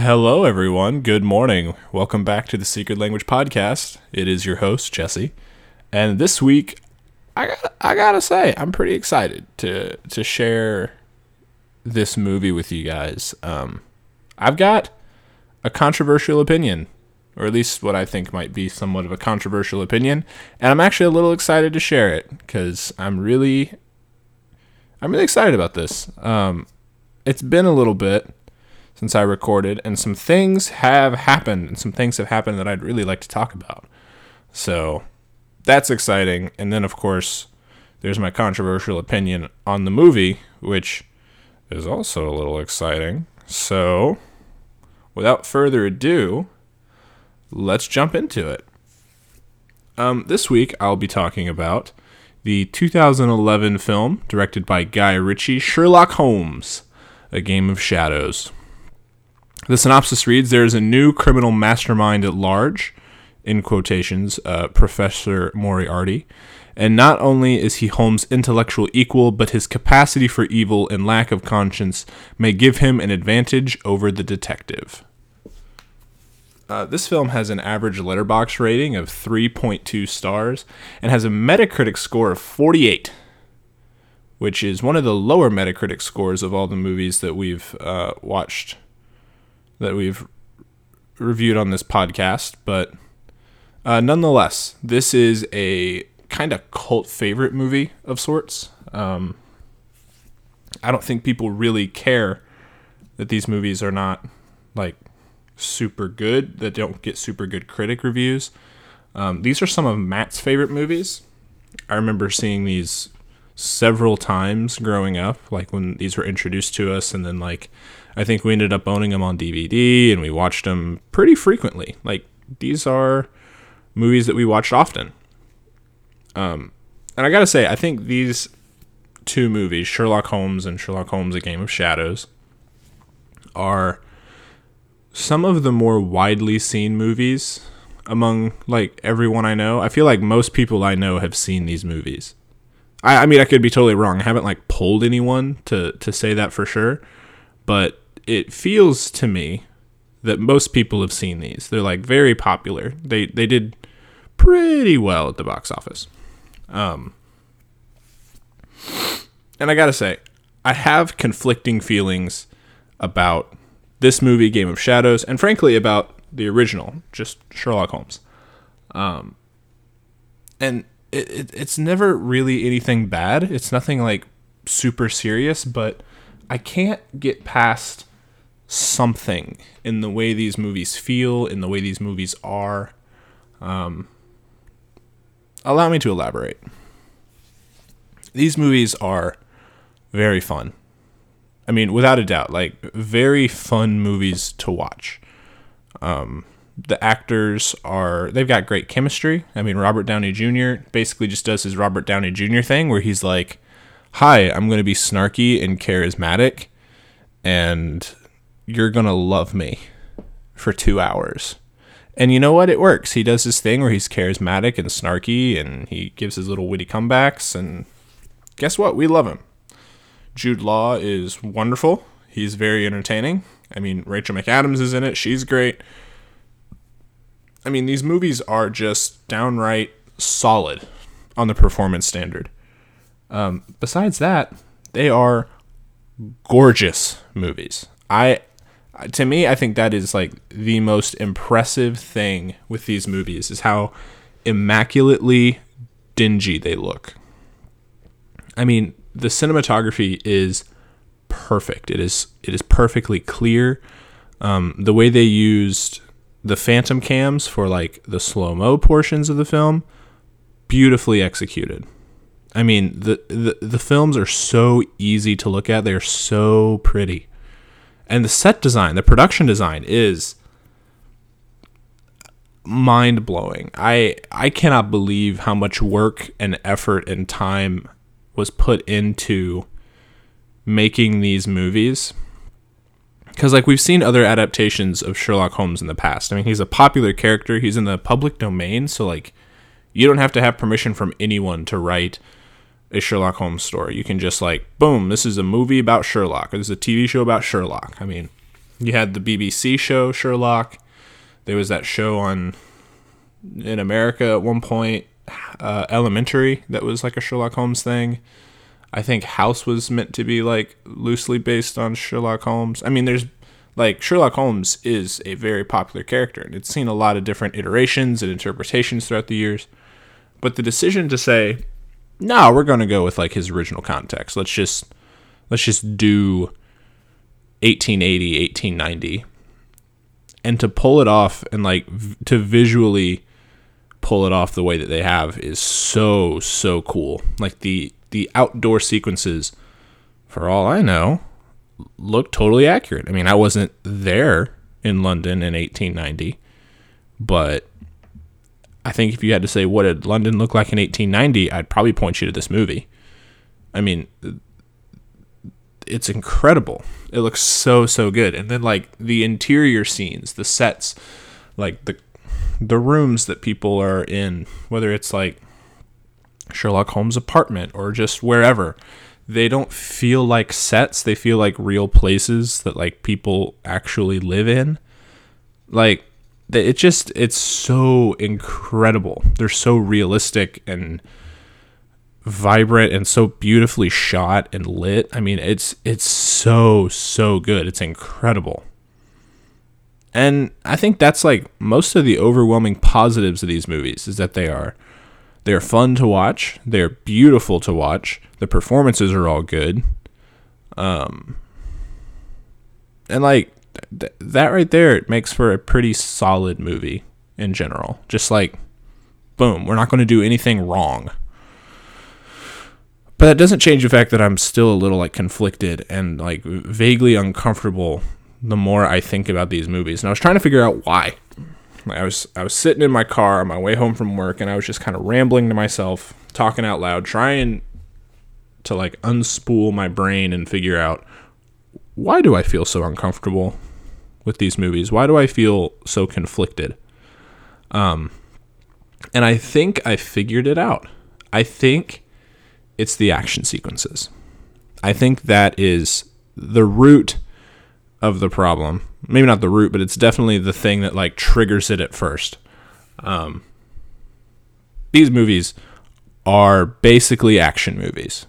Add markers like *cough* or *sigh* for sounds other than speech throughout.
Hello, everyone. Good morning. Welcome back to the Secret Language Podcast. It is your host, Jesse. And this week, I I gotta say, I'm pretty excited to to share this movie with you guys. Um, I've got a controversial opinion, or at least what I think might be somewhat of a controversial opinion, and I'm actually a little excited to share it because I'm really I'm really excited about this. Um, it's been a little bit since I recorded, and some things have happened, and some things have happened that I'd really like to talk about. So that's exciting. And then, of course, there's my controversial opinion on the movie, which is also a little exciting. So, without further ado, let's jump into it. Um, this week, I'll be talking about the 2011 film directed by Guy Ritchie, Sherlock Holmes, A Game of Shadows. The synopsis reads There is a new criminal mastermind at large, in quotations, uh, Professor Moriarty. And not only is he Holmes' intellectual equal, but his capacity for evil and lack of conscience may give him an advantage over the detective. Uh, this film has an average Letterboxd rating of 3.2 stars and has a Metacritic score of 48, which is one of the lower Metacritic scores of all the movies that we've uh, watched that we've reviewed on this podcast, but uh, nonetheless, this is a kind of cult favorite movie of sorts. Um, I don't think people really care that these movies are not like super good, that don't get super good critic reviews. Um, these are some of Matt's favorite movies. I remember seeing these several times growing up, like when these were introduced to us, and then like I think we ended up owning them on DVD and we watched them pretty frequently. Like these are movies that we watched often. Um, and I gotta say, I think these two movies, Sherlock Holmes and Sherlock Holmes: A Game of Shadows, are some of the more widely seen movies among like everyone I know. I feel like most people I know have seen these movies. I, I mean, I could be totally wrong. I haven't like polled anyone to to say that for sure, but it feels to me that most people have seen these. They're like very popular. They they did pretty well at the box office. Um, and I gotta say, I have conflicting feelings about this movie, Game of Shadows, and frankly about the original, just Sherlock Holmes. Um, and it, it, it's never really anything bad. It's nothing like super serious, but I can't get past something in the way these movies feel, in the way these movies are. Um, allow me to elaborate. These movies are very fun. I mean, without a doubt, like very fun movies to watch. Um, the actors are they've got great chemistry. I mean, Robert Downey Jr. basically just does his Robert Downey Jr. thing where he's like, "Hi, I'm going to be snarky and charismatic and you're going to love me for 2 hours." And you know what? It works. He does this thing where he's charismatic and snarky and he gives his little witty comebacks and guess what? We love him. Jude Law is wonderful. He's very entertaining. I mean, Rachel McAdams is in it. She's great. I mean, these movies are just downright solid on the performance standard. Um, besides that, they are gorgeous movies. I, to me, I think that is like the most impressive thing with these movies is how immaculately dingy they look. I mean, the cinematography is perfect. It is it is perfectly clear. Um, the way they used the phantom cams for like the slow mo portions of the film, beautifully executed. I mean, the, the the films are so easy to look at. They're so pretty. And the set design, the production design is mind blowing. I I cannot believe how much work and effort and time was put into making these movies because like we've seen other adaptations of Sherlock Holmes in the past. I mean, he's a popular character. He's in the public domain, so like you don't have to have permission from anyone to write a Sherlock Holmes story. You can just like, boom, this is a movie about Sherlock, or this is a TV show about Sherlock. I mean, you had the BBC show Sherlock. There was that show on in America at one point, uh, Elementary, that was like a Sherlock Holmes thing. I think House was meant to be like loosely based on Sherlock Holmes. I mean, there's like Sherlock Holmes is a very popular character and it's seen a lot of different iterations and interpretations throughout the years. But the decision to say, no, we're going to go with like his original context. Let's just let's just do 1880, 1890 and to pull it off and like v- to visually pull it off the way that they have is so so cool. Like the the outdoor sequences, for all I know, look totally accurate. I mean, I wasn't there in London in 1890, but I think if you had to say what did London look like in 1890, I'd probably point you to this movie. I mean, it's incredible. It looks so so good. And then like the interior scenes, the sets, like the the rooms that people are in, whether it's like Sherlock Holmes' apartment or just wherever, they don't feel like sets. They feel like real places that like people actually live in. Like it just it's so incredible. They're so realistic and vibrant and so beautifully shot and lit. I mean, it's it's so so good. It's incredible. And I think that's like most of the overwhelming positives of these movies is that they are they're fun to watch, they're beautiful to watch, the performances are all good. Um and like th- that right there it makes for a pretty solid movie in general. Just like boom, we're not going to do anything wrong. But that doesn't change the fact that I'm still a little like conflicted and like vaguely uncomfortable the more I think about these movies. And I was trying to figure out why. I was I was sitting in my car on my way home from work and I was just kind of rambling to myself, talking out loud, trying to like unspool my brain and figure out why do I feel so uncomfortable with these movies? Why do I feel so conflicted? Um and I think I figured it out. I think it's the action sequences. I think that is the root of the problem. Maybe not the root, but it's definitely the thing that like triggers it at first. Um, these movies are basically action movies,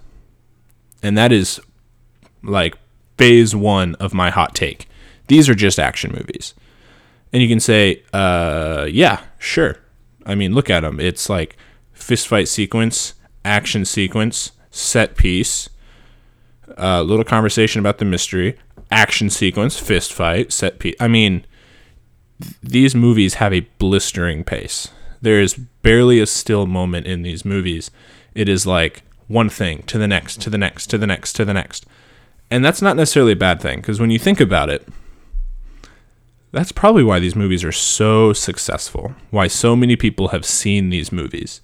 and that is like phase one of my hot take. These are just action movies, and you can say, uh, yeah, sure. I mean, look at them. It's like fist fight sequence, action sequence, set piece, a uh, little conversation about the mystery, action sequence, fist fight, set piece. I mean, th- these movies have a blistering pace. There is barely a still moment in these movies. It is like one thing to the next, to the next, to the next, to the next. And that's not necessarily a bad thing because when you think about it, that's probably why these movies are so successful. Why so many people have seen these movies.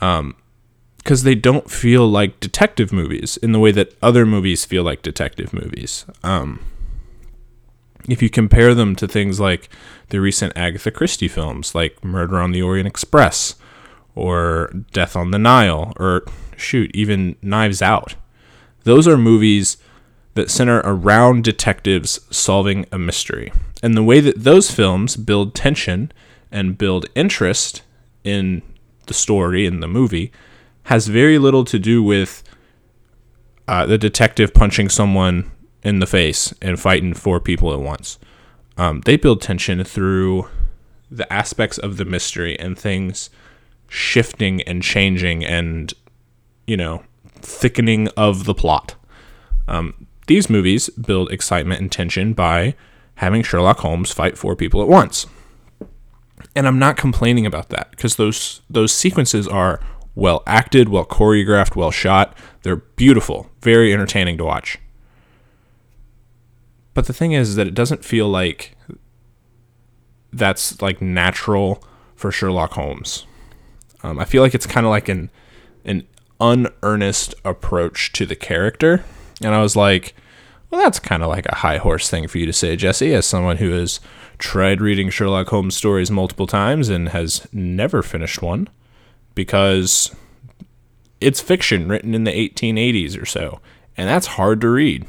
Um, because they don't feel like detective movies in the way that other movies feel like detective movies. Um, if you compare them to things like the recent Agatha Christie films, like Murder on the Orient Express or Death on the Nile, or shoot, even Knives Out, those are movies that center around detectives solving a mystery. And the way that those films build tension and build interest in the story in the movie has very little to do with uh, the detective punching someone in the face and fighting four people at once. Um, they build tension through the aspects of the mystery and things shifting and changing and, you know, thickening of the plot. Um, these movies build excitement and tension by having Sherlock Holmes fight four people at once. And I'm not complaining about that because those those sequences are well acted, well choreographed, well shot. They're beautiful, very entertaining to watch. But the thing is that it doesn't feel like that's like natural for Sherlock Holmes. Um, I feel like it's kind of like an an unearnest approach to the character, and I was like, well, that's kind of like a high horse thing for you to say, Jesse, as someone who has tried reading Sherlock Holmes stories multiple times and has never finished one because it's fiction written in the 1880s or so, and that's hard to read.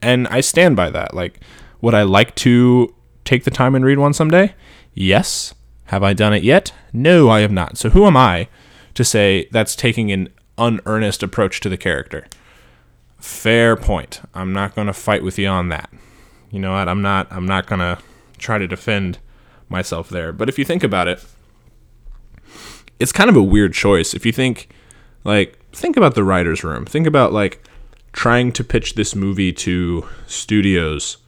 And I stand by that. Like Would I like to take the time and read one someday? Yes. Have I done it yet? No, I have not. So who am I to say that's taking an unearnest approach to the character? Fair point. I'm not going to fight with you on that. You know what? I'm not I'm not going to try to defend myself there. But if you think about it, it's kind of a weird choice. If you think like think about the writers room. Think about like trying to pitch this movie to studios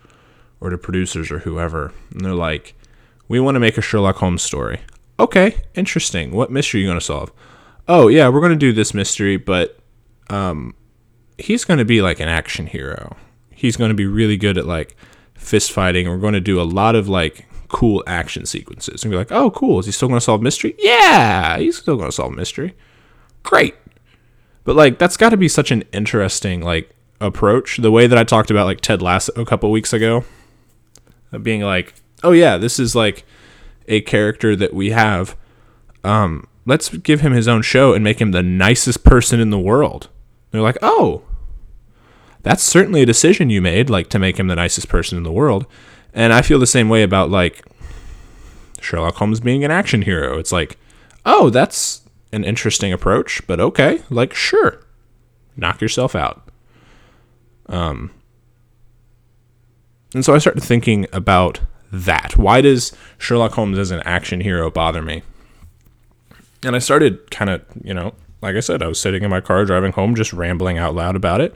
or to producers or whoever. And they're like, "We want to make a Sherlock Holmes story." Okay, interesting. What mystery are you going to solve? Oh, yeah, we're going to do this mystery, but um he's going to be like an action hero. He's going to be really good at like fist fighting. We're going to do a lot of like cool action sequences. And be like, oh, cool. Is he still going to solve mystery? Yeah, he's still going to solve mystery. Great. But like, that's got to be such an interesting like approach. The way that I talked about like Ted Lasso a couple weeks ago, being like, oh yeah, this is like a character that we have. Um, let's give him his own show and make him the nicest person in the world. They're like, oh, that's certainly a decision you made, like to make him the nicest person in the world. And I feel the same way about like Sherlock Holmes being an action hero. It's like, oh, that's an interesting approach, but okay, like sure, knock yourself out. Um, and so I started thinking about that. Why does Sherlock Holmes as an action hero bother me? And I started kind of, you know, like I said, I was sitting in my car driving home, just rambling out loud about it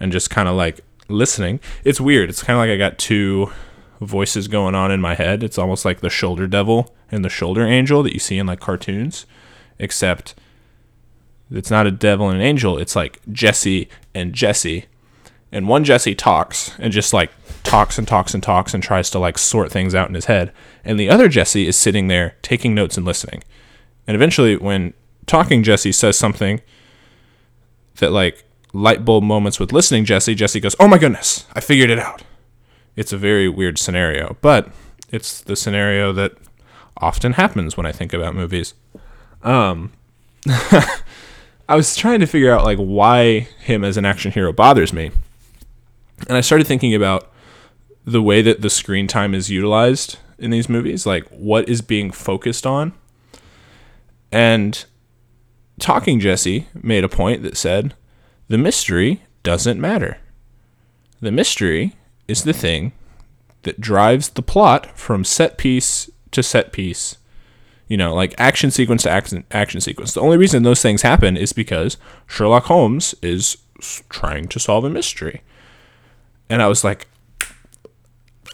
and just kind of like listening. It's weird. It's kind of like I got two voices going on in my head. It's almost like the shoulder devil and the shoulder angel that you see in like cartoons, except it's not a devil and an angel. It's like Jesse and Jesse. And one Jesse talks and just like talks and talks and talks and tries to like sort things out in his head. And the other Jesse is sitting there taking notes and listening. And eventually, when talking Jesse says something that like light bulb moments with listening Jesse, Jesse goes, "Oh my goodness, I figured it out." It's a very weird scenario, but it's the scenario that often happens when I think about movies. Um *laughs* I was trying to figure out like why him as an action hero bothers me. And I started thinking about the way that the screen time is utilized in these movies, like what is being focused on. And Talking Jesse made a point that said, the mystery doesn't matter. The mystery is the thing that drives the plot from set piece to set piece. You know, like action sequence to action, action sequence. The only reason those things happen is because Sherlock Holmes is trying to solve a mystery. And I was like,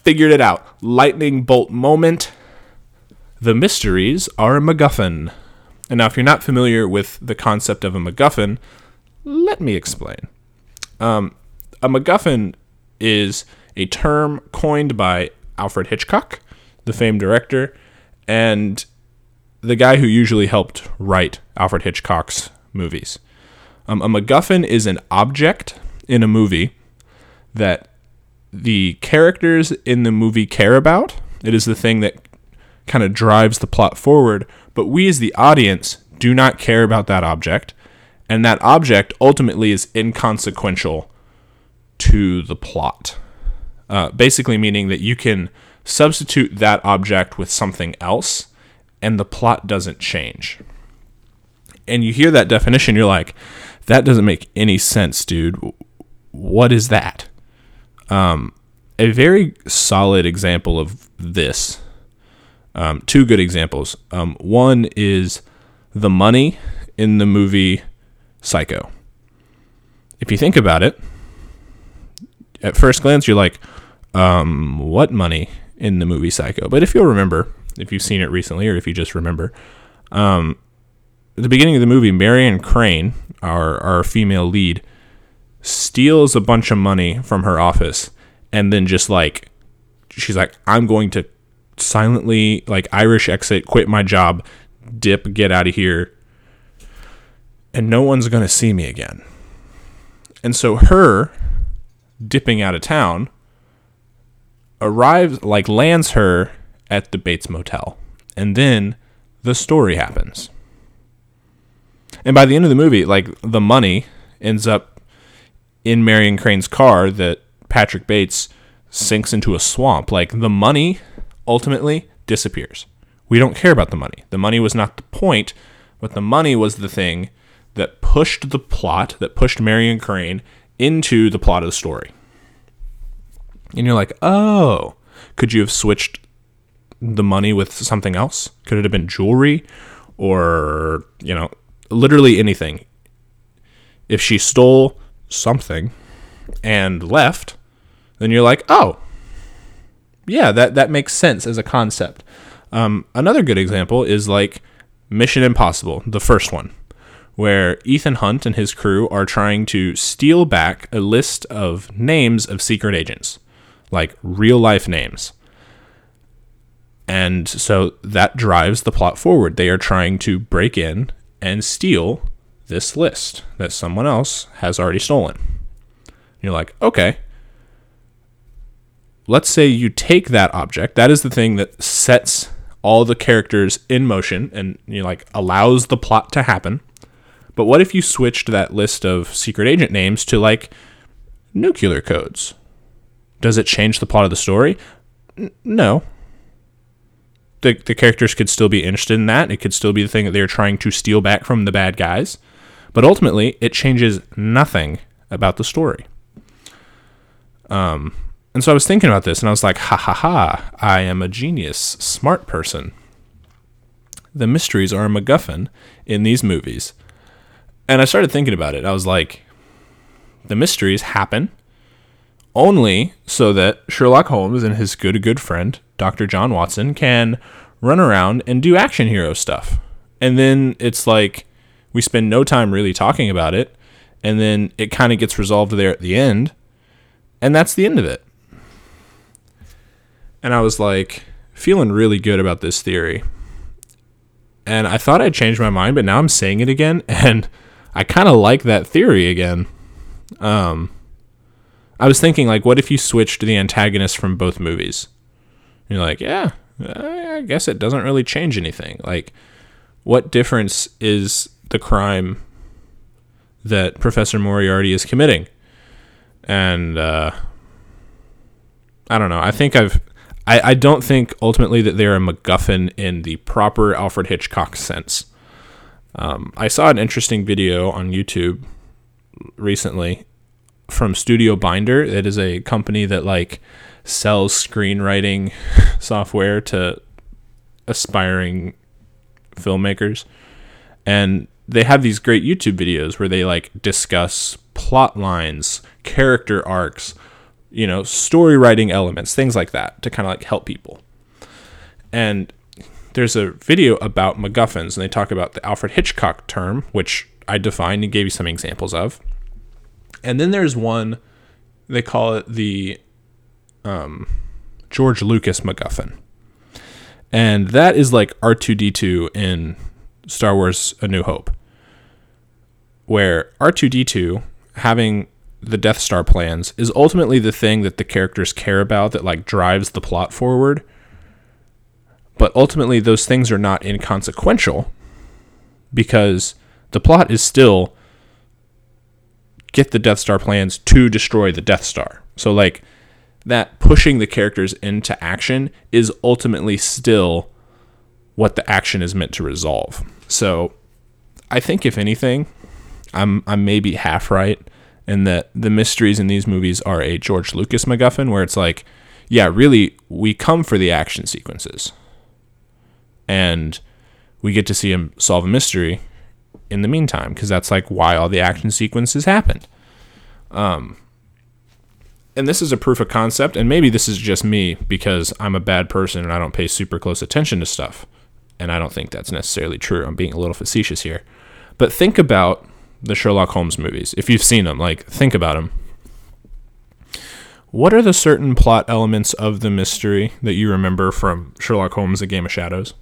figured it out. Lightning bolt moment. The mysteries are a MacGuffin. And now, if you're not familiar with the concept of a MacGuffin, let me explain. Um, a MacGuffin is a term coined by Alfred Hitchcock, the famed director, and the guy who usually helped write Alfred Hitchcock's movies. Um, a MacGuffin is an object in a movie that the characters in the movie care about. It is the thing that kind of drives the plot forward, but we as the audience do not care about that object, and that object ultimately is inconsequential to the plot. Uh, basically, meaning that you can substitute that object with something else, and the plot doesn't change. And you hear that definition, you're like, that doesn't make any sense, dude. What is that? Um, a very solid example of this um, two good examples. Um, one is the money in the movie Psycho. If you think about it, at first glance, you're like, um, what money in the movie Psycho? But if you'll remember, if you've seen it recently or if you just remember, um, at the beginning of the movie, Marion Crane, our, our female lead, steals a bunch of money from her office and then just like, she's like, I'm going to silently like Irish exit, quit my job, dip, get out of here, and no one's going to see me again. And so her dipping out of town arrives like lands her at the Bates Motel. And then the story happens. And by the end of the movie, like the money ends up in Marion Crane's car that Patrick Bates sinks into a swamp. Like the money ultimately disappears. We don't care about the money. The money was not the point, but the money was the thing that pushed the plot, that pushed Marion Crane into the plot of the story. And you're like, oh, could you have switched the money with something else? Could it have been jewelry or, you know, literally anything? If she stole something and left, then you're like, oh, yeah, that, that makes sense as a concept. Um, another good example is like Mission Impossible, the first one, where Ethan Hunt and his crew are trying to steal back a list of names of secret agents, like real life names. And so that drives the plot forward. They are trying to break in and steal this list that someone else has already stolen. You're like, okay. Let's say you take that object. That is the thing that sets all the characters in motion and you like allows the plot to happen. But what if you switched that list of secret agent names to like nuclear codes? Does it change the plot of the story? N- no, the, the characters could still be interested in that. It could still be the thing that they're trying to steal back from the bad guys. But ultimately, it changes nothing about the story. Um, and so I was thinking about this and I was like, ha ha ha, I am a genius, smart person. The mysteries are a MacGuffin in these movies. And I started thinking about it. I was like, the mysteries happen only so that Sherlock Holmes and his good, good friend, Dr. John Watson, can run around and do action hero stuff. And then it's like we spend no time really talking about it. And then it kind of gets resolved there at the end. And that's the end of it. And I was like, feeling really good about this theory. And I thought I'd changed my mind, but now I'm saying it again. *laughs* And I kind of like that theory again. Um, I was thinking, like, what if you switched the antagonist from both movies? You're like, yeah, I guess it doesn't really change anything. Like, what difference is the crime that Professor Moriarty is committing? And uh, I don't know. I think I've. I, I don't think ultimately that they're a MacGuffin in the proper Alfred Hitchcock sense. Um, I saw an interesting video on YouTube recently from Studio Binder. It is a company that like sells screenwriting *laughs* software to aspiring filmmakers. And they have these great YouTube videos where they like discuss plot lines, character arcs, you know, story writing elements, things like that to kind of like help people. And there's a video about MacGuffins, and they talk about the Alfred Hitchcock term, which I defined and gave you some examples of. And then there's one they call it the um, George Lucas MacGuffin, and that is like R two D two in Star Wars: A New Hope, where R two D two having the Death Star plans is ultimately the thing that the characters care about that like drives the plot forward. But ultimately, those things are not inconsequential because the plot is still get the Death Star plans to destroy the Death Star. So like that pushing the characters into action is ultimately still what the action is meant to resolve. So I think if anything, I'm I'm maybe half right in that the mysteries in these movies are a George Lucas MacGuffin where it's like, yeah, really we come for the action sequences. And we get to see him solve a mystery in the meantime because that's like why all the action sequences happened. Um, and this is a proof of concept, and maybe this is just me because I'm a bad person and I don't pay super close attention to stuff. And I don't think that's necessarily true. I'm being a little facetious here. But think about the Sherlock Holmes movies. If you've seen them, like, think about them. What are the certain plot elements of the mystery that you remember from Sherlock Holmes: A Game of Shadows?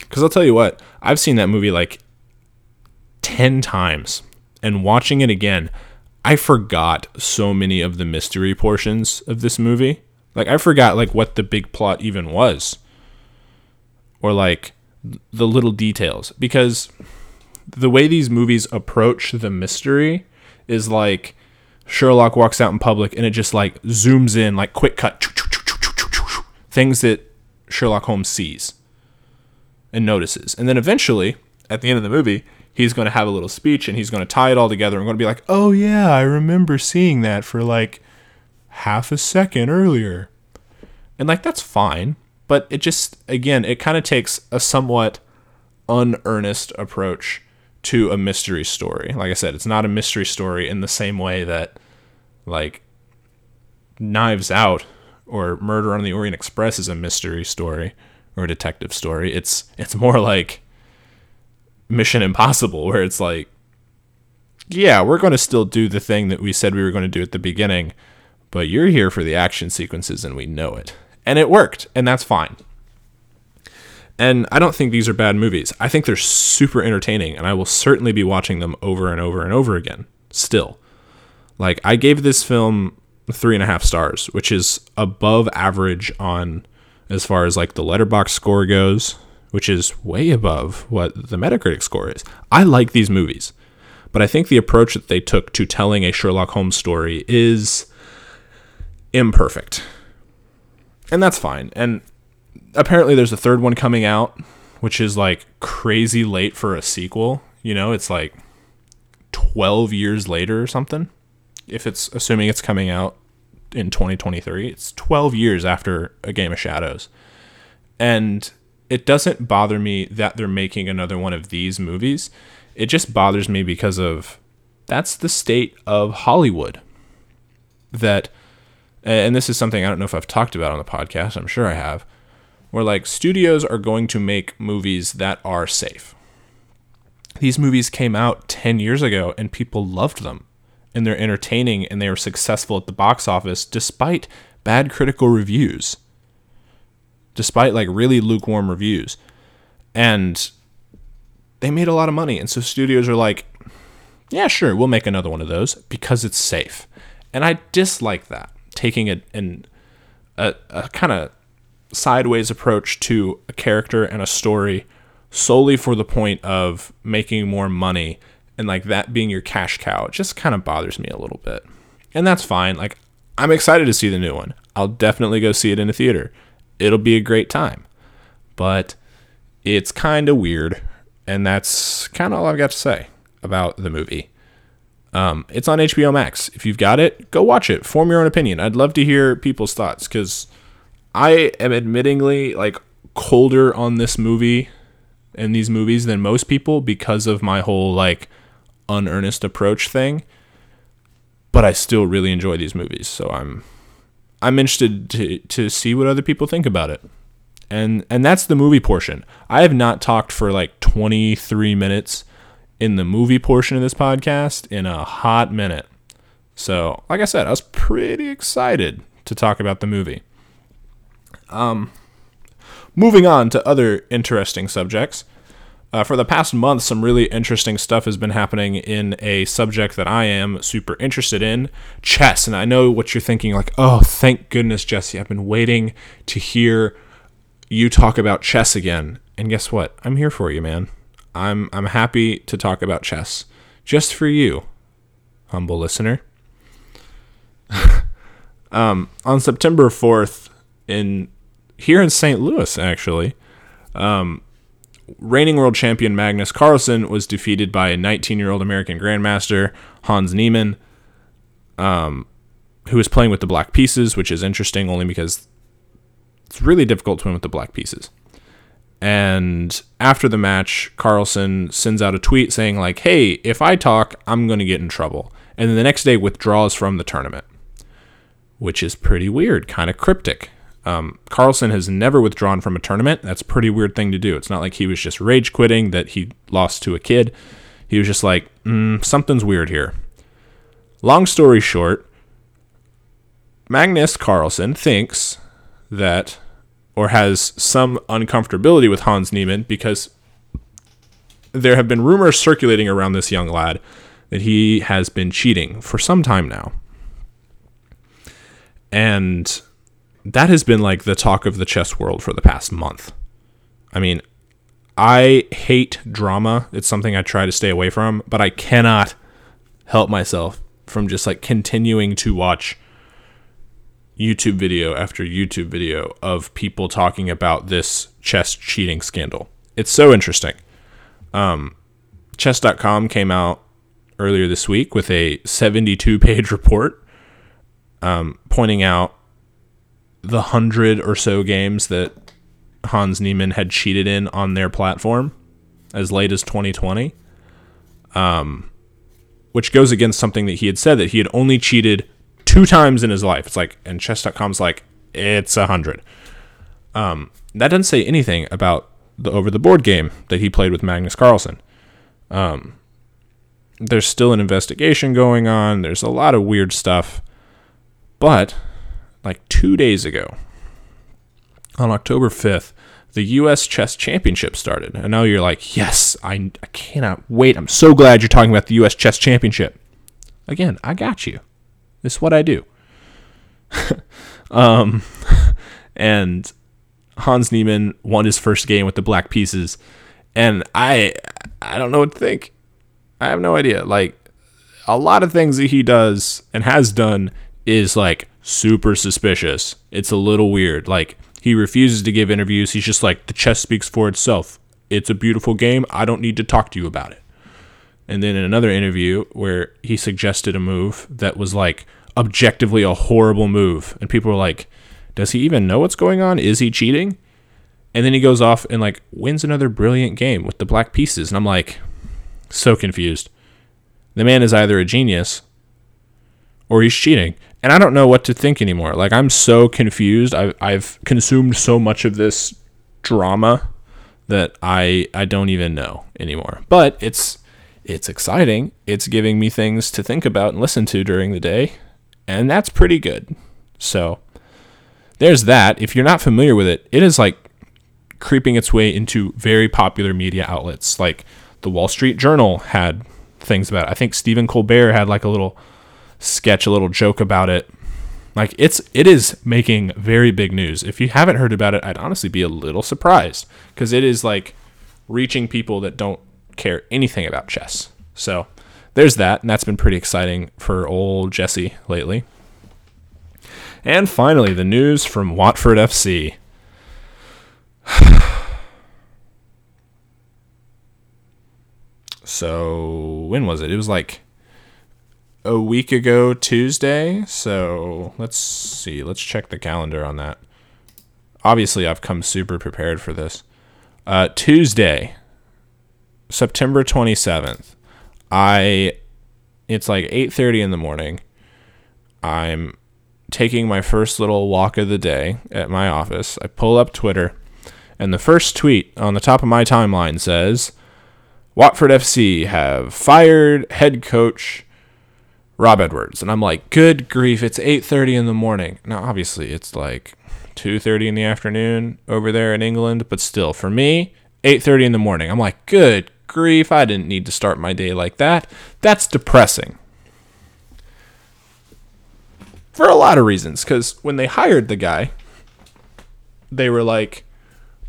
Because I'll tell you what, I've seen that movie like 10 times. And watching it again, I forgot so many of the mystery portions of this movie. Like I forgot like what the big plot even was. Or like the little details because the way these movies approach the mystery is like Sherlock walks out in public and it just like zooms in like quick cut things that Sherlock Holmes sees and notices. And then eventually, at the end of the movie, he's going to have a little speech and he's going to tie it all together and going to be like, "Oh yeah, I remember seeing that for like half a second earlier." And like that's fine, but it just again, it kind of takes a somewhat unearnest approach to a mystery story. Like I said, it's not a mystery story in the same way that like Knives Out or Murder on the Orient Express is a mystery story or a detective story. It's it's more like Mission Impossible where it's like yeah, we're going to still do the thing that we said we were going to do at the beginning, but you're here for the action sequences and we know it. And it worked, and that's fine. And I don't think these are bad movies. I think they're super entertaining, and I will certainly be watching them over and over and over again. Still, like I gave this film three and a half stars, which is above average on as far as like the Letterboxd score goes, which is way above what the Metacritic score is. I like these movies, but I think the approach that they took to telling a Sherlock Holmes story is imperfect. And that's fine. And apparently there's a third one coming out, which is like crazy late for a sequel. You know, it's like 12 years later or something. If it's assuming it's coming out in 2023, it's 12 years after A Game of Shadows. And it doesn't bother me that they're making another one of these movies. It just bothers me because of that's the state of Hollywood. That and this is something I don't know if I've talked about on the podcast. I'm sure I have where like studios are going to make movies that are safe. These movies came out 10 years ago and people loved them. And they're entertaining and they were successful at the box office despite bad critical reviews. Despite like really lukewarm reviews. And they made a lot of money. And so studios are like, yeah, sure, we'll make another one of those because it's safe. And I dislike that, taking a, an, a, a kind of sideways approach to a character and a story solely for the point of making more money and like that being your cash cow. It just kind of bothers me a little bit. And that's fine. Like I'm excited to see the new one. I'll definitely go see it in a theater. It'll be a great time. But it's kind of weird and that's kind of all I've got to say about the movie. Um, it's on HBO Max. If you've got it, go watch it. Form your own opinion. I'd love to hear people's thoughts because I am admittingly like colder on this movie and these movies than most people because of my whole like unearnest approach thing. But I still really enjoy these movies, so I'm I'm interested to to see what other people think about it. And and that's the movie portion. I have not talked for like 23 minutes in the movie portion of this podcast in a hot minute. So, like I said, I was pretty excited to talk about the movie. Um, moving on to other interesting subjects. Uh, for the past month, some really interesting stuff has been happening in a subject that I am super interested in chess. And I know what you're thinking like, oh, thank goodness, Jesse. I've been waiting to hear you talk about chess again. And guess what? I'm here for you, man. I'm, I'm happy to talk about chess just for you, humble listener. *laughs* um, on September 4th, in here in St. Louis, actually. Um, reigning world champion Magnus Carlsen was defeated by a 19 year old American Grandmaster, Hans Niemann, um, who was playing with the black pieces, which is interesting only because it's really difficult to win with the black pieces. And after the match, Carlsen sends out a tweet saying, like, hey, if I talk, I'm going to get in trouble. And then the next day withdraws from the tournament, which is pretty weird, kind of cryptic. Um, Carlsen has never withdrawn from a tournament. That's a pretty weird thing to do. It's not like he was just rage quitting that he lost to a kid. He was just like, mm, something's weird here. Long story short, Magnus Carlsen thinks that, or has some uncomfortability with Hans Niemann because there have been rumors circulating around this young lad that he has been cheating for some time now. And that has been like the talk of the chess world for the past month. I mean, I hate drama. It's something I try to stay away from, but I cannot help myself from just like continuing to watch YouTube video after YouTube video of people talking about this chess cheating scandal. It's so interesting. Um, chess.com came out earlier this week with a 72 page *laughs* report um, pointing out the hundred or so games that Hans Niemann had cheated in on their platform as late as 2020. Um, which goes against something that he had said that he had only cheated two times in his life. It's like, and chess.com's like, it's a hundred. Um, that doesn't say anything about the over the board game that he played with Magnus Carlsen. Um, there's still an investigation going on. There's a lot of weird stuff. But like two days ago, on October 5th, the U.S. Chess Championship started. And now you're like, yes, I, I cannot wait. I'm so glad you're talking about the U.S. Chess Championship. Again, I got you. This is what I do. *laughs* um, *laughs* and Hans Niemann won his first game with the black pieces, and I I don't know what to think. I have no idea. Like a lot of things that he does and has done is like super suspicious. It's a little weird. Like he refuses to give interviews. He's just like the chess speaks for itself. It's a beautiful game. I don't need to talk to you about it. And then in another interview where he suggested a move that was like objectively a horrible move and people were like, does he even know what's going on? Is he cheating? And then he goes off and like wins another brilliant game with the black pieces. And I'm like, so confused. The man is either a genius or he's cheating. And I don't know what to think anymore. Like I'm so confused. I've I've consumed so much of this drama that I I don't even know anymore. But it's it's exciting. It's giving me things to think about and listen to during the day, and that's pretty good. So there's that. If you're not familiar with it, it is like creeping its way into very popular media outlets. Like the Wall Street Journal had things about it. I think Stephen Colbert had like a little sketch, a little joke about it. Like it's it is making very big news. If you haven't heard about it, I'd honestly be a little surprised because it is like reaching people that don't care anything about chess. So there's that, and that's been pretty exciting for old Jesse lately. And finally, the news from Watford FC. *sighs* so when was it? It was like a week ago Tuesday. So let's see. Let's check the calendar on that. Obviously, I've come super prepared for this. Uh, Tuesday, September 27th. I it's like 8:30 in the morning. I'm taking my first little walk of the day at my office. I pull up Twitter, and the first tweet on the top of my timeline says, "Watford FC have fired head coach Rob Edwards." And I'm like, "Good grief, it's 8:30 in the morning." Now, obviously, it's like 2:30 in the afternoon over there in England, but still for me, 8:30 in the morning. I'm like, "Good grief, I didn't need to start my day like that. That's depressing. For a lot of reasons, because when they hired the guy, they were like,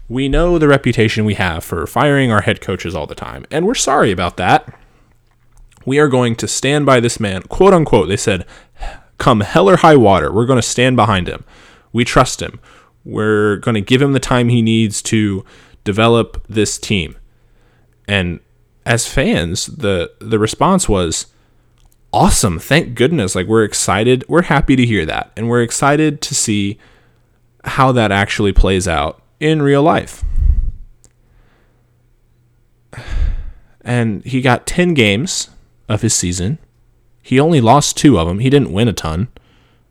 we know the reputation we have for firing our head coaches all the time, and we're sorry about that. We are going to stand by this man, quote unquote. They said, come hell or high water, we're going to stand behind him. We trust him. We're going to give him the time he needs to develop this team. And as fans, the the response was awesome. Thank goodness. Like we're excited. We're happy to hear that. And we're excited to see how that actually plays out in real life. *sighs* And he got 10 games of his season. He only lost 2 of them. He didn't win a ton,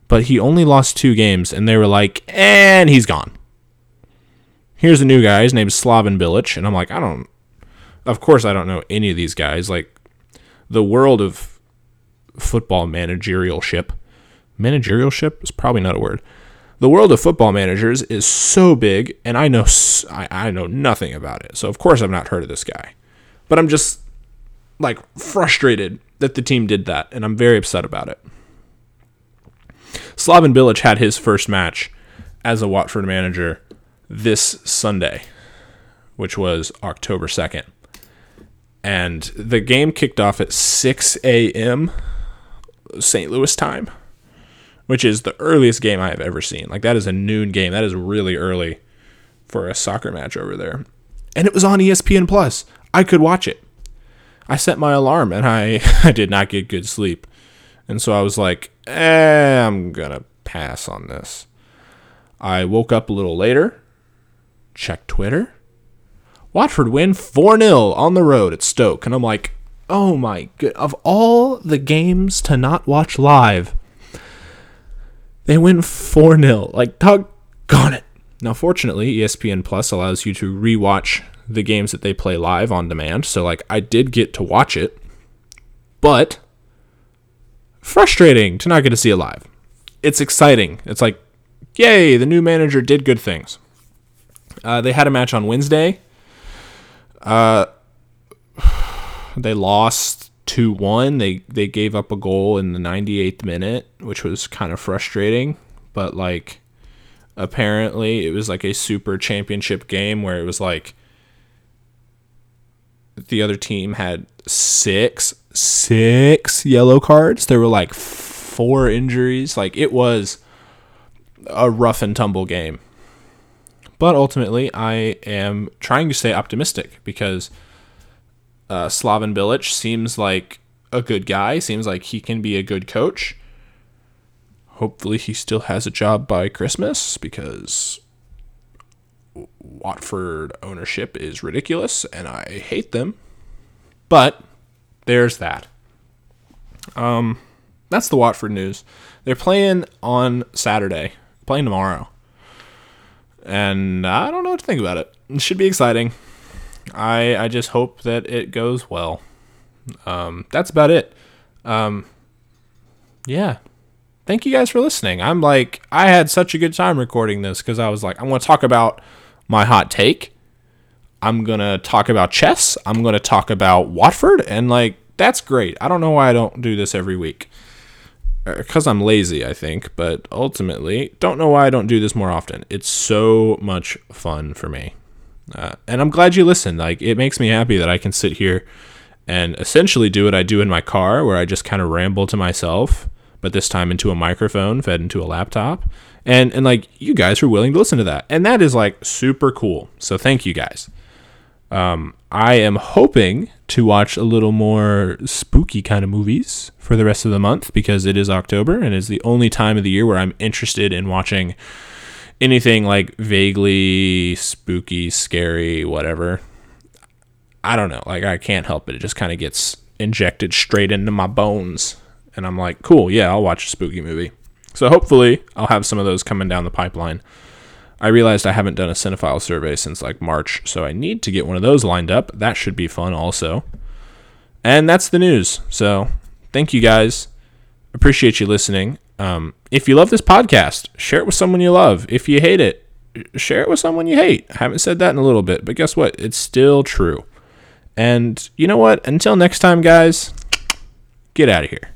but he only lost 2 games and they were like, "And he's gone." Here's a new guy. His name's Slaven Bilic, and I'm like, I don't of course, I don't know any of these guys. Like the world of football managerial ship, managerial ship is probably not a word. The world of football managers is so big, and I know I know nothing about it. So of course I've not heard of this guy, but I'm just like frustrated that the team did that, and I'm very upset about it. Slaven Bilic had his first match as a Watford manager this Sunday, which was October 2nd and the game kicked off at 6 a.m. St. Louis time, which is the earliest game I have ever seen. Like that is a noon game. That is really early for a soccer match over there. And it was on ESPN Plus. I could watch it. I set my alarm and I, *laughs* I did not get good sleep. And so I was like, eh, I'm going to pass on this. I woke up a little later, checked Twitter. Watford win 4 0 on the road at Stoke. And I'm like, oh my god. Of all the games to not watch live, they win 4 0. Like, doggone it. Now, fortunately, ESPN Plus allows you to rewatch the games that they play live on demand. So, like, I did get to watch it, but frustrating to not get to see it live. It's exciting. It's like, yay, the new manager did good things. Uh, they had a match on Wednesday. Uh, *sighs* they lost 2 1. They, they gave up a goal in the 98th minute, which was kind of frustrating. But, like, apparently it was like a super championship game where it was like the other team had six six yellow cards. There were like four injuries. Like it was a rough and tumble game. But ultimately, I am trying to stay optimistic because uh, Slaven Bilic seems like a good guy. Seems like he can be a good coach. Hopefully, he still has a job by Christmas because Watford ownership is ridiculous and I hate them. But there's that. Um, that's the Watford news. They're playing on Saturday, playing tomorrow. And I don't know what to think about it. It should be exciting. I I just hope that it goes well. Um, that's about it. Um, yeah, thank you guys for listening. I'm like, I had such a good time recording this because I was like, I want to talk about my hot take. I'm going to talk about chess. I'm going to talk about Watford. And like, that's great. I don't know why I don't do this every week. Because uh, I'm lazy, I think. But ultimately, don't know why I don't do this more often. It's so much fun for me. Uh, and I'm glad you listened. Like, it makes me happy that I can sit here and essentially do what I do in my car, where I just kind of ramble to myself but this time into a microphone fed into a laptop. And and like you guys are willing to listen to that. And that is like super cool. So thank you guys. Um, I am hoping to watch a little more spooky kind of movies for the rest of the month because it is October and is the only time of the year where I'm interested in watching anything like vaguely spooky, scary, whatever. I don't know. Like I can't help it. It just kind of gets injected straight into my bones and I'm like, cool, yeah, I'll watch a spooky movie. So hopefully I'll have some of those coming down the pipeline. I realized I haven't done a cinephile survey since like March, so I need to get one of those lined up. That should be fun also. And that's the news. So thank you guys. Appreciate you listening. Um, if you love this podcast, share it with someone you love. If you hate it, share it with someone you hate. I haven't said that in a little bit, but guess what? It's still true. And you know what? Until next time, guys, get out of here.